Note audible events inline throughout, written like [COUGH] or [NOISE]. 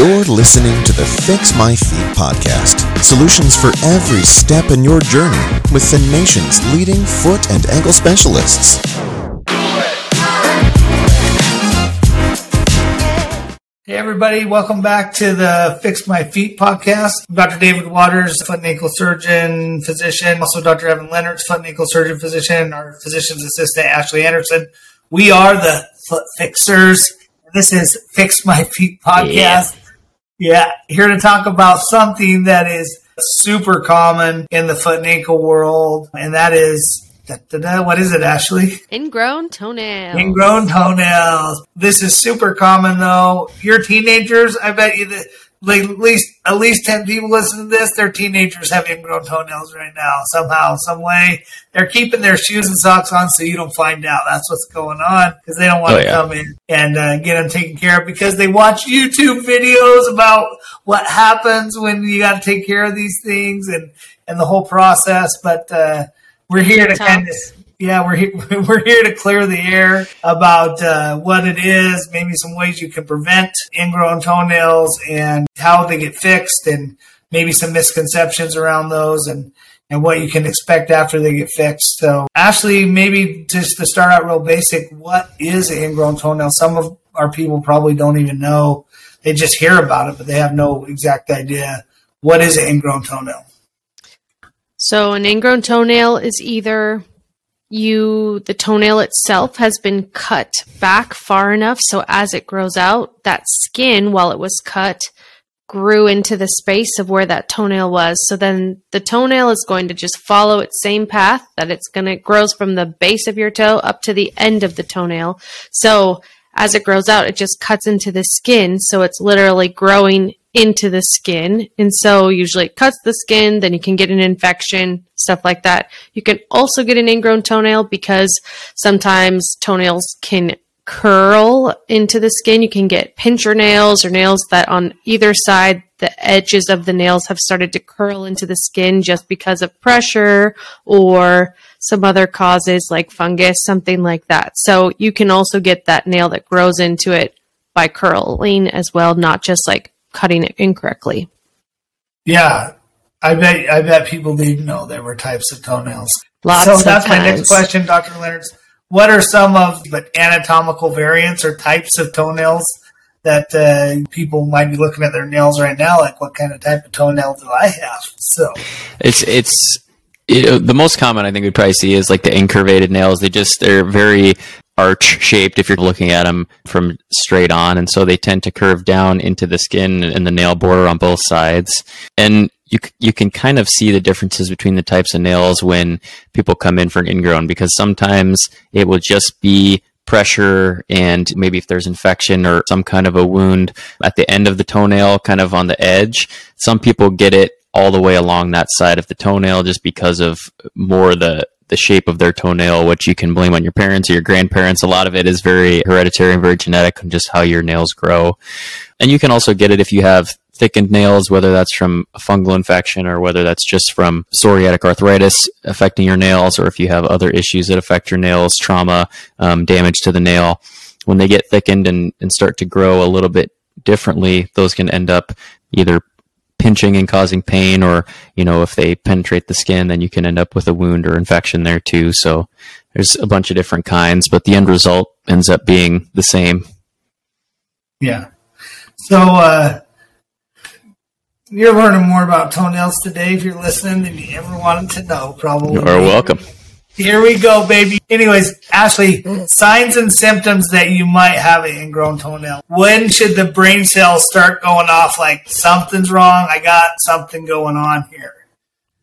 You're listening to the Fix My Feet podcast. Solutions for every step in your journey with the nation's leading foot and ankle specialists. Hey everybody, welcome back to the Fix My Feet podcast. I'm Dr. David Waters, foot and ankle surgeon, physician, also Dr. Evan Leonard, foot and ankle surgeon, physician, our physician's assistant, Ashley Anderson. We are the foot fixers. This is Fix My Feet podcast. Yeah. Yeah, here to talk about something that is super common in the foot and ankle world, and that is Da, da, da. What is it, Ashley? Ingrown toenails. Ingrown toenails. This is super common, though. Your teenagers, I bet you that like at least at least ten people listen to this. Their teenagers have ingrown toenails right now. Somehow, some way, they're keeping their shoes and socks on so you don't find out. That's what's going on because they don't want Oh, to yeah. come in and uh, get them taken care of because they watch YouTube videos about what happens when you got to take care of these things and and the whole process. But uh, we're here to TikToks. kind of yeah, we're here, [LAUGHS] we're here to clear the air about uh, what it is, maybe some ways you can prevent ingrown toenails and how they get fixed, and maybe some misconceptions around those, and and what you can expect after they get fixed. So, Ashley, maybe just to start out real basic, what is an ingrown toenail? Some of our people probably don't even know; they just hear about it, but they have no exact idea what is an ingrown toenail. So an ingrown toenail is either you the toenail itself has been cut back far enough so as it grows out, that skin while it was cut grew into the space of where that toenail was. So then the toenail is going to just follow its same path that it's going to grows from the base of your toe up to the end of the toenail. So as it grows out, it just cuts into the skin. So it's literally growing into the skin. And so usually it cuts the skin, then you can get an infection, stuff like that. You can also get an ingrown toenail because sometimes toenails can curl into the skin. You can get pincher nails or nails that on either side, the edges of the nails have started to curl into the skin just because of pressure or some other causes like fungus, something like that. So you can also get that nail that grows into it by curling as well, not just like cutting it incorrectly. Yeah, I bet I bet people didn't know there were types of toenails. Lots so of that's my next question, Dr. Leonard. What are some of the anatomical variants or types of toenails that uh, people might be looking at their nails right now? Like, what kind of type of toenail do I have? So, It's it's it, the most common I think we'd probably see is like the incurvated nails. They just they're very arch shaped if you're looking at them from straight on, and so they tend to curve down into the skin and the nail border on both sides. And you you can kind of see the differences between the types of nails when people come in for an ingrown because sometimes it will just be pressure and maybe if there's infection or some kind of a wound at the end of the toenail kind of on the edge. Some people get it all the way along that side of the toenail just because of more the the shape of their toenail which you can blame on your parents or your grandparents. A lot of it is very hereditary and very genetic and just how your nails grow. And you can also get it if you have thickened nails, whether that's from a fungal infection or whether that's just from psoriatic arthritis affecting your nails, or if you have other issues that affect your nails, trauma, um, damage to the nail. When they get thickened and, and start to grow a little bit differently, those can end up either pinching and causing pain, or, you know, if they penetrate the skin, then you can end up with a wound or infection there too. So there's a bunch of different kinds, but the end result ends up being the same. yeah. So, uh, you're learning more about toenails today if you're listening than you ever wanted to know, probably. You are welcome. Here we go, baby. Anyways, Ashley, signs and symptoms that you might have an ingrown toenail. When should the brain cells start going off like something's wrong? I got something going on here.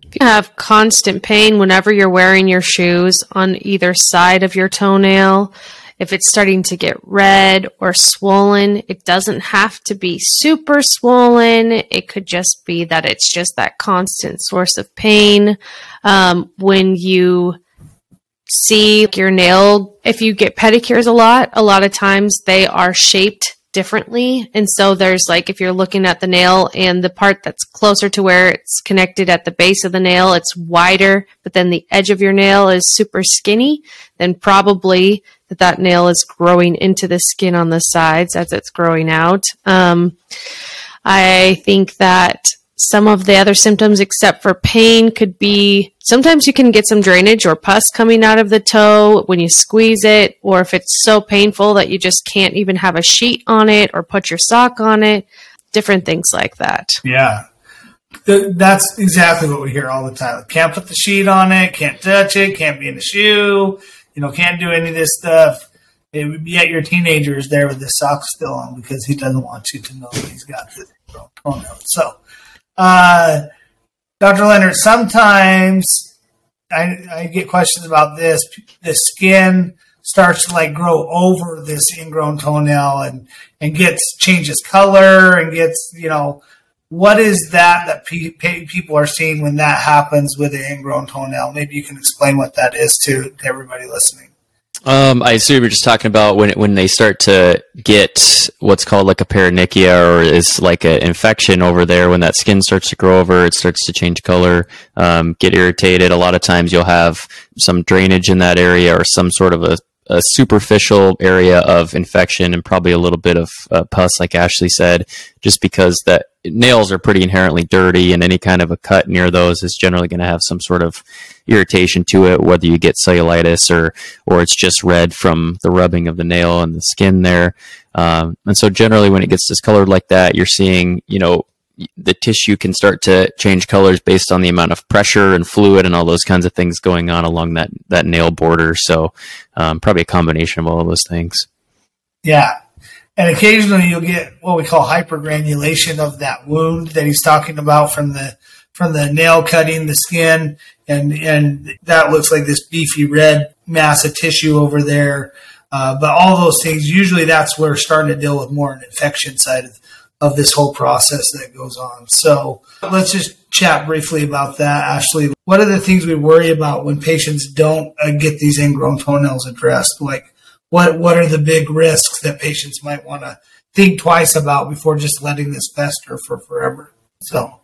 If you have constant pain whenever you're wearing your shoes on either side of your toenail, if it's starting to get red or swollen, it doesn't have to be super swollen. It could just be that it's just that constant source of pain. Um, when you see your nail, if you get pedicures a lot, a lot of times they are shaped differently. And so there's like, if you're looking at the nail and the part that's closer to where it's connected at the base of the nail, it's wider, but then the edge of your nail is super skinny, then probably that that nail is growing into the skin on the sides as it's growing out. Um, I think that some of the other symptoms, except for pain, could be sometimes you can get some drainage or pus coming out of the toe when you squeeze it, or if it's so painful that you just can't even have a sheet on it or put your sock on it, different things like that. Yeah. That's exactly what we hear all the time. Can't put the sheet on it, can't touch it, can't be in the shoe, you know, can't do any of this stuff. It would be yet your teenager is there with his socks still on because he doesn't want you to know that he's got this toenail. So, uh, Dr. Leonard, sometimes I, I get questions about this. The skin starts to like grow over this ingrown toenail and, and gets changes color and gets, you know, what is that that pe- pe- people are seeing when that happens with an ingrown toenail? Maybe you can explain what that is to, to everybody listening. Um, I assume you're just talking about when when they start to get what's called like a paronychia or is like an infection over there. When that skin starts to grow over, it starts to change color, um, get irritated. A lot of times you'll have some drainage in that area or some sort of a, a superficial area of infection and probably a little bit of uh, pus, like Ashley said, just because that nails are pretty inherently dirty, and any kind of a cut near those is generally going to have some sort of irritation to it, whether you get cellulitis or or it's just red from the rubbing of the nail and the skin there. Um, and so, generally, when it gets discolored like that, you're seeing, you know, the tissue can start to change colors based on the amount of pressure and fluid and all those kinds of things going on along that that nail border. So, um, probably a combination of all of those things. Yeah, and occasionally you'll get what we call hypergranulation of that wound that he's talking about from the from the nail cutting the skin and and that looks like this beefy red mass of tissue over there uh, but all those things usually that's where we're starting to deal with more an infection side of, of this whole process that goes on. So let's just chat briefly about that ashley. What are the things we worry about when patients don't uh, get these ingrown toenails addressed? Like what what are the big risks that patients might want to think twice about before just letting this fester for forever? So,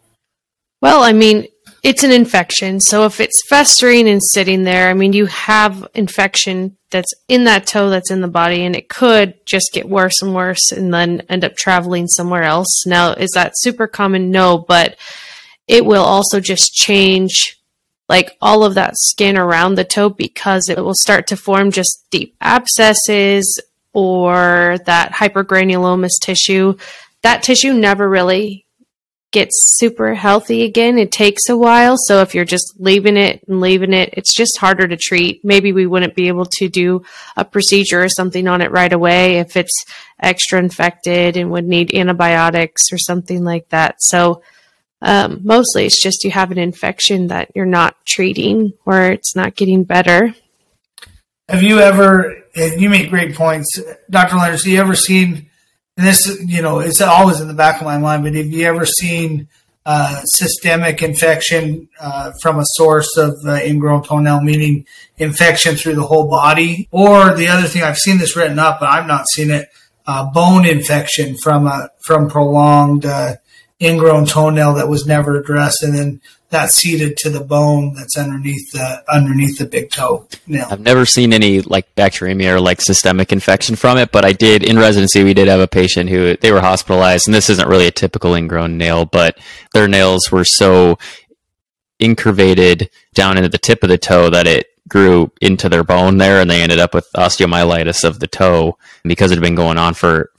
well, I mean, it's an infection. So if it's festering and sitting there, I mean, you have infection that's in that toe that's in the body, and it could just get worse and worse and then end up traveling somewhere else. Now, is that super common? No, but it will also just change like all of that skin around the toe because it will start to form just deep abscesses or that hypergranulomatous tissue. That tissue never really gets super healthy again. It takes a while. So if you're just leaving it and leaving it, it's just harder to treat. Maybe we wouldn't be able to do a procedure or something on it right away if it's extra infected and would need antibiotics or something like that. So um, mostly it's just you have an infection that you're not treating or it's not getting better. Have you ever, you make great points, Dr. Leonard, have you ever seen, and this, you know, it's always in the back of my mind, but have you ever seen uh, systemic infection uh, from a source of uh, ingrown toenail, meaning infection through the whole body? Or the other thing, I've seen this written up, but I've not seen it, uh, bone infection from a, from prolonged uh, ingrown toenail that was never addressed, and then that seeded to the bone that's underneath the underneath the big toe nail. I've never seen any like bacteremia or like systemic infection from it, but I did in residency. We did have a patient who they were hospitalized, and this isn't really a typical ingrown nail, but their nails were so incurvated down into the tip of the toe that it grew into their bone there and they ended up with osteomyelitis of the toe because it had been going on for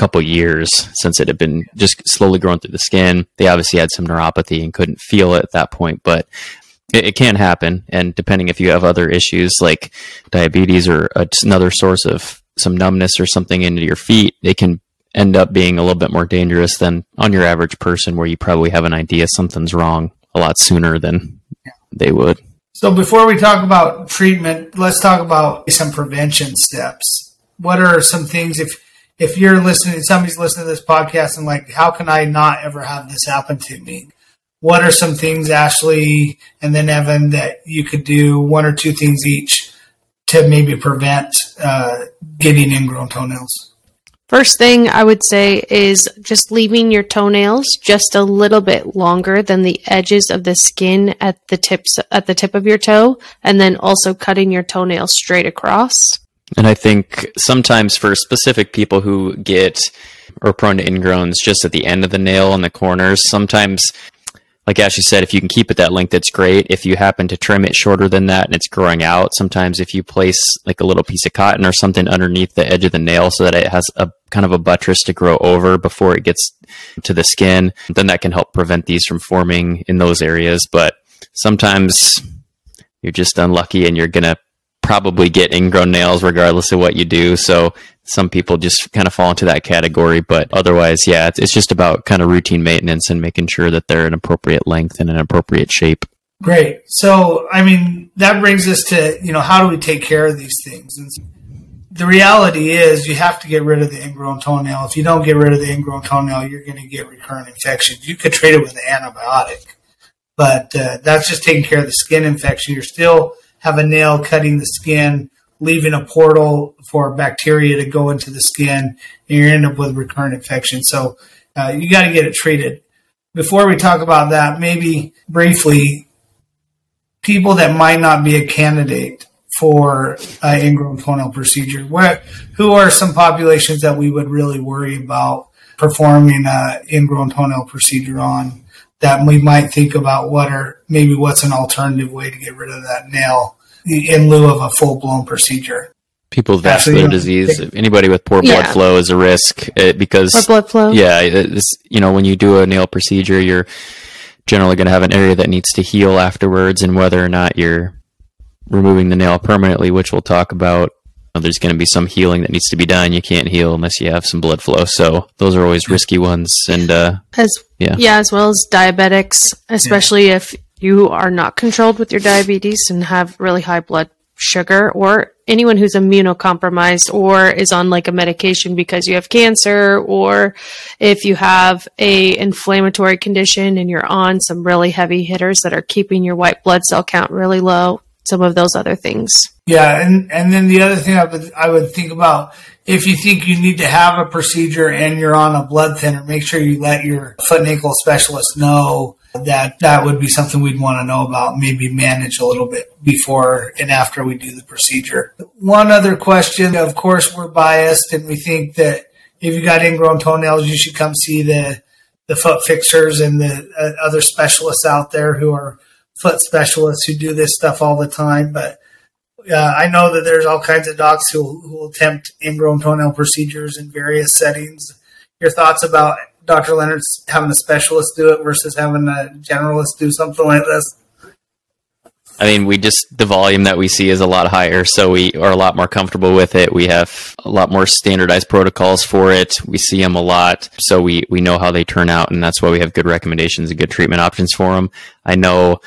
couple years since it had been just slowly growing through the skin. They obviously had some neuropathy and couldn't feel it at that point, but it, it can happen. And depending if you have other issues like diabetes or another source of some numbness or something into your feet, they can end up being a little bit more dangerous than on your average person where you probably have an idea something's wrong a lot sooner than they would. So before we talk about treatment, let's talk about some prevention steps. What are some things if if you're listening, somebody's listening to this podcast and like, how can I not ever have this happen to me? What are some things, Ashley, and then Evan, that you could do one or two things each to maybe prevent uh, getting ingrown toenails? First thing I would say is just leaving your toenails just a little bit longer than the edges of the skin at the tips at the tip of your toe, and then also cutting your toenail straight across. And I think sometimes for specific people who get or prone to ingrowns just at the end of the nail on the corners. Sometimes like Ashley said, if you can keep it that length, it's great. If you happen to trim it shorter than that and it's growing out, sometimes if you place like a little piece of cotton or something underneath the edge of the nail so that it has a kind of a buttress to grow over before it gets to the skin, then that can help prevent these from forming in those areas. But sometimes you're just unlucky and you're going to probably get ingrown nails regardless of what you do. So some people just kind of fall into that category. But otherwise, yeah, it's, it's just about kind of routine maintenance and making sure that they're an appropriate length and an appropriate shape. Great. So, I mean, that brings us to, you know, how do we take care of these things? And the reality is you have to get rid of the ingrown toenail. If you don't get rid of the ingrown toenail, you're going to get recurrent infections. You could treat it with an antibiotic, but uh, that's just taking care of the skin infection. You're still have a nail cutting the skin leaving a portal for bacteria to go into the skin, and you end up with recurrent infection. So uh, you got to get it treated. Before we talk about that, maybe briefly, people that might not be a candidate for uh, ingrown toenail procedure, where, who are some populations that we would really worry about performing an ingrown toenail procedure on? That we might think about what are maybe what's an alternative way to get rid of that nail in lieu of a full blown procedure. People with vascular disease, anybody with poor blood yeah. flow is a risk uh, because poor blood flow. Yeah, you know when you do a nail procedure, you're generally going to have an area that needs to heal afterwards, and whether or not you're removing the nail permanently, which we'll talk about. There's going to be some healing that needs to be done. You can't heal unless you have some blood flow. So those are always risky ones. And uh, as yeah, yeah, as well as diabetics, especially yeah. if you are not controlled with your diabetes and have really high blood sugar or anyone who's immunocompromised or is on like a medication because you have cancer or if you have a inflammatory condition and you're on some really heavy hitters that are keeping your white blood cell count really low some of those other things yeah and and then the other thing i would i would think about if you think you need to have a procedure and you're on a blood thinner make sure you let your foot and ankle specialist know that that would be something we'd want to know about, maybe manage a little bit before and after we do the procedure. One other question, of course, we're biased and we think that if you got ingrown toenails, you should come see the, the foot fixers and the uh, other specialists out there who are foot specialists who do this stuff all the time. But uh, I know that there's all kinds of docs who, who will attempt ingrown toenail procedures in various settings. Your thoughts about Dr. Leonard's having a specialist do it versus having a generalist do something like this? I mean, we just the volume that we see is a lot higher, so we are a lot more comfortable with it. We have a lot more standardized protocols for it. We see them a lot, so we we know how they turn out, and that's why we have good recommendations and good treatment options for them. I know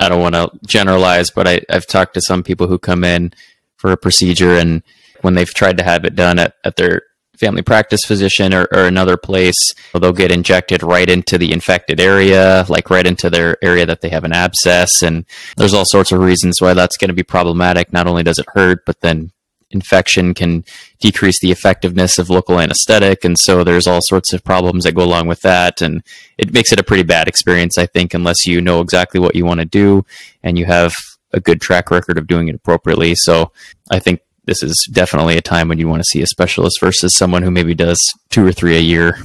I don't want to generalize, but I, I've talked to some people who come in for a procedure, and when they've tried to have it done at, at their family practice physician or, or another place, they'll get injected right into the infected area, like right into their area that they have an abscess. And there's all sorts of reasons why that's going to be problematic. Not only does it hurt, but then infection can decrease the effectiveness of local anesthetic. And so there's all sorts of problems that go along with that. And it makes it a pretty bad experience, I think, unless you know exactly what you want to do and you have a good track record of doing it appropriately. So I think this is definitely a time when you want to see a specialist versus someone who maybe does two or three a year.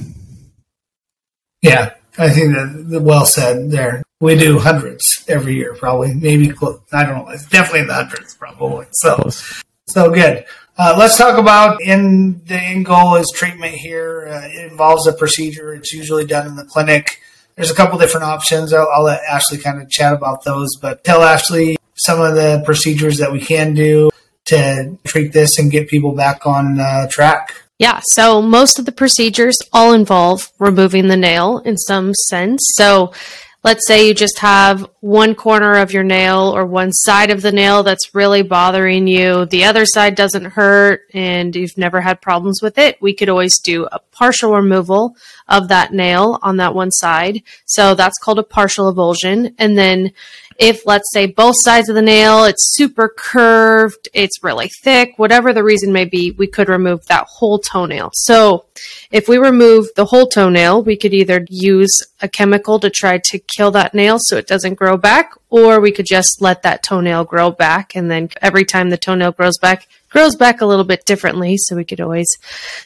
Yeah, I think that well said there. We do hundreds every year, probably, maybe close. I don't know. It's definitely in the hundreds, probably. So, so good. Uh, let's talk about in the end goal is treatment here. Uh, it involves a procedure. It's usually done in the clinic. There's a couple different options. I'll, I'll let Ashley kind of chat about those, but tell Ashley some of the procedures that we can do to treat this and get people back on uh, track? Yeah, so most of the procedures all involve removing the nail in some sense. So let's say you just have one corner of your nail or one side of the nail that's really bothering you, the other side doesn't hurt, and you've never had problems with it, we could always do a partial removal of that nail on that one side. So that's called a partial avulsion. And then if let's say both sides of the nail it's super curved it's really thick whatever the reason may be we could remove that whole toenail. So if we remove the whole toenail we could either use a chemical to try to kill that nail so it doesn't grow back or we could just let that toenail grow back and then every time the toenail grows back grows back a little bit differently, so we could always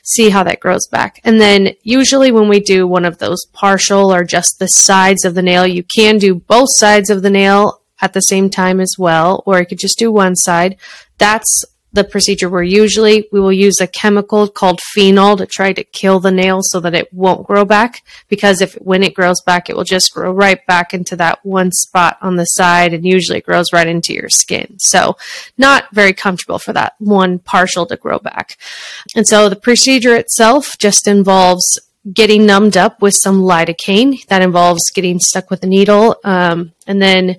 see how that grows back. And then usually when we do one of those partial or just the sides of the nail, you can do both sides of the nail at the same time as well, or you could just do one side. That's the procedure where usually we will use a chemical called phenol to try to kill the nail so that it won't grow back because if when it grows back it will just grow right back into that one spot on the side and usually it grows right into your skin. So not very comfortable for that one partial to grow back. And so the procedure itself just involves getting numbed up with some lidocaine. That involves getting stuck with a needle um, and then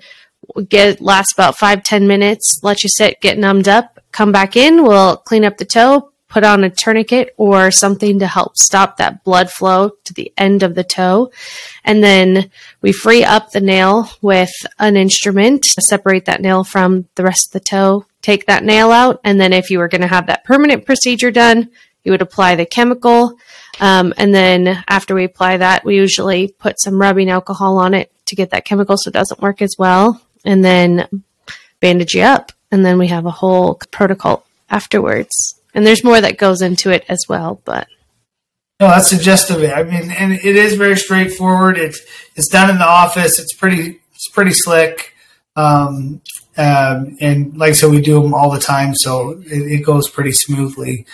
get last about five ten minutes let you sit get numbed up come back in, we'll clean up the toe, put on a tourniquet or something to help stop that blood flow to the end of the toe. And then we free up the nail with an instrument separate that nail from the rest of the toe, take that nail out. And then if you were going to have that permanent procedure done, you would apply the chemical. Um, and then after we apply that, we usually put some rubbing alcohol on it to get that chemical so it doesn't work as well. And then bandage you up and then we have a whole protocol afterwards. And there's more that goes into it as well, but no, that's suggestive. I mean, and it is very straightforward. It's it's done in the office. It's pretty it's pretty slick. Um, um, and like I said, we do them all the time, so it, it goes pretty smoothly.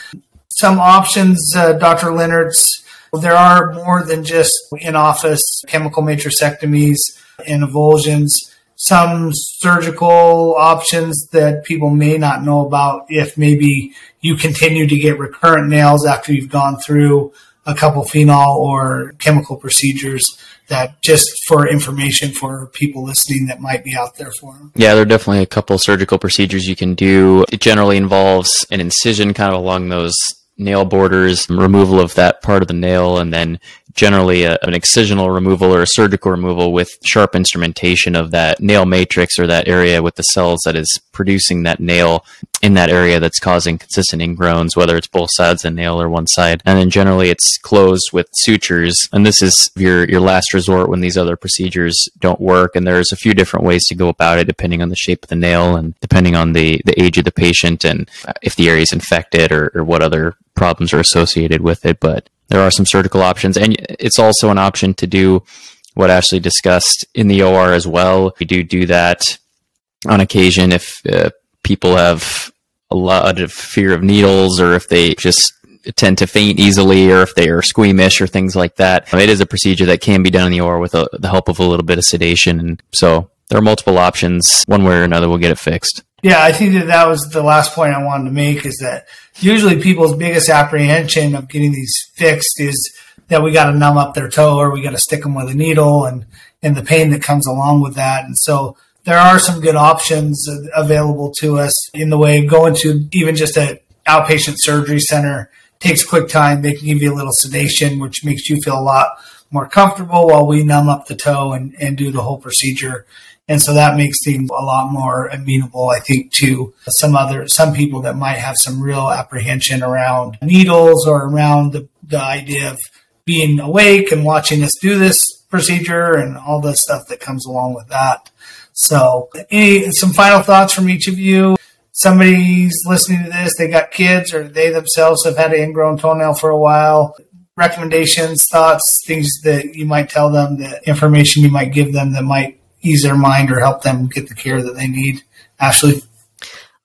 Some options, uh, Dr. Leonard's. There are more than just in office chemical matrixectomies and avulsions some surgical options that people may not know about if maybe you continue to get recurrent nails after you've gone through a couple phenol or chemical procedures that just for information for people listening that might be out there for them. Yeah, there are definitely a couple surgical procedures you can do. It generally involves an incision kind of along those nail borders, removal of that part of the nail, and then generally a, an excisional removal or a surgical removal with sharp instrumentation of that nail matrix or that area with the cells that is producing that nail in that area that's causing consistent ingrowns, whether it's both sides of the nail or one side. And then generally it's closed with sutures. And this is your, your last resort when these other procedures don't work. And there's a few different ways to go about it depending on the shape of the nail and depending on the, the age of the patient and if the area is infected or, or what other problems are associated with it. But there are some surgical options, and it's also an option to do what Ashley discussed in the OR as well. We do do that on occasion if uh, people have a lot of fear of needles or if they just tend to faint easily or if they are squeamish or things like that. It is a procedure that can be done in the OR with a, the help of a little bit of sedation. And so there are multiple options. One way or another we'll get it fixed. Yeah, I think that that was the last point I wanted to make is that usually people's biggest apprehension of getting these fixed is that we got to numb up their toe or we got to stick them with a needle and, and the pain that comes along with that. And so there are some good options available to us in the way of going to even just an outpatient surgery center takes quick time. They can give you a little sedation, which makes you feel a lot more comfortable while we numb up the toe and, and do the whole procedure. And so that makes things a lot more amenable, I think, to some other, some people that might have some real apprehension around needles or around the, the idea of being awake and watching us do this procedure and all the stuff that comes along with that. So any, some final thoughts from each of you. Somebody's listening to this, they got kids or they themselves have had an ingrown toenail for a while recommendations, thoughts, things that you might tell them, the information you might give them that might ease their mind or help them get the care that they need. Ashley?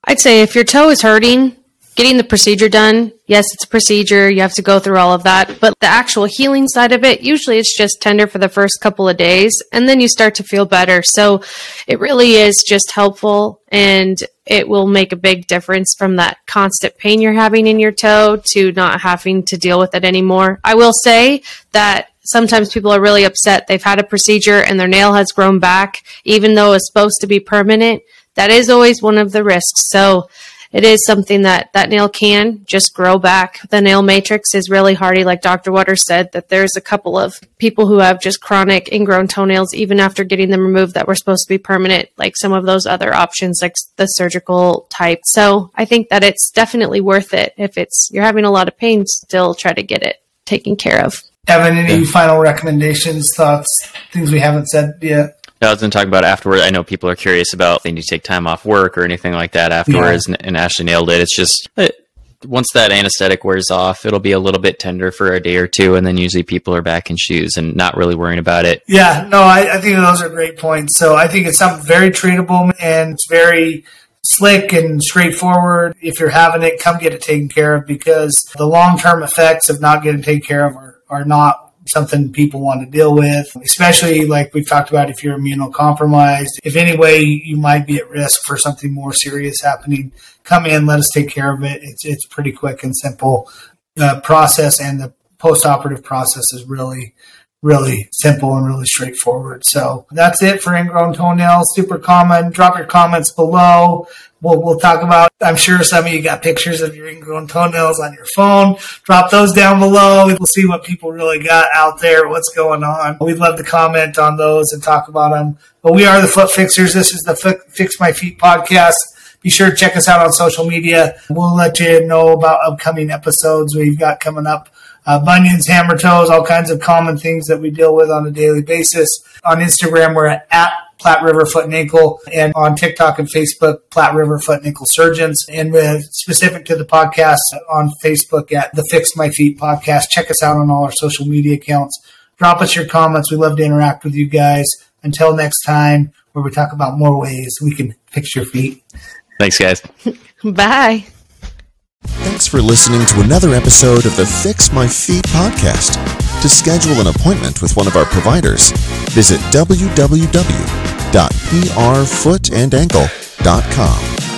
I'd say if your toe is hurting, getting the procedure done, yes, it's a procedure. You have to go through all of that. But the actual healing side of it, usually it's just tender for the first couple of days and then you start to feel better. So it really is just helpful and it will make a big difference from that constant pain you're having in your toe to not having to deal with it anymore. I will say that sometimes people are really upset. They've had a procedure and their nail has grown back, even though it's supposed to be permanent. That is always one of the risks. So it is something that that nail can just grow back. The nail matrix is really hardy, like Dr. Waters said, that there's a couple of people who have just chronic ingrown toenails, even after getting them removed, that were supposed to be permanent, like some of those other options, like the surgical type. So I think that it's definitely worth it. If it's you're having a lot of pain, still try to get it taken care of. Evan, any yeah. final recommendations, thoughts, things we haven't said yet? I was going to talk about afterward. I know people are curious about they need to take time off work or anything like that afterwards, yeah. and, and, Ashley nailed it. It's just it, once that anesthetic wears off, it'll be a little bit tender for a day or two, and then usually people are back in shoes and not really worrying about it. Yeah, no, I, I think those are great points. So I think it's something very treatable and it's very slick and straightforward. If you're having it, come get it taken care of because the long term effects of not getting taken care of are, are not something people want to deal with, especially like we've talked about if you're immunocompromised. If any way you might be at risk for something more serious happening, come in, let us take care of it. It's, it's pretty quick and simple uh, process, and the post operative process is really really simple and really straightforward. So that's it for ingrown toenails. Super common. Drop your comments below. We'll, we'll talk about, I'm sure some of you got pictures of your ingrown toenails on your phone. Drop those down below. We'll see what people really got out there, what's going on. We'd love to comment on those and talk about them. But we are the Foot Fixers. This is the Fix My Feet podcast. Be sure to check us out on social media. We'll let you know about upcoming episodes we've got coming up uh, bunions, hammer toes, all kinds of common things that we deal with on a daily basis. On Instagram, we're at, at Platte River Foot and Ankle, and on TikTok and Facebook, Platte River Foot and Ankle Surgeons. And with specific to the podcast on Facebook at the Fix My Feet podcast. Check us out on all our social media accounts. Drop us your comments. We love to interact with you guys. Until next time, where we talk about more ways we can fix your feet. Thanks, guys. [LAUGHS] Bye. Thanks for listening to another episode of the Fix My Feet podcast. To schedule an appointment with one of our providers, visit www.prfootandankle.com.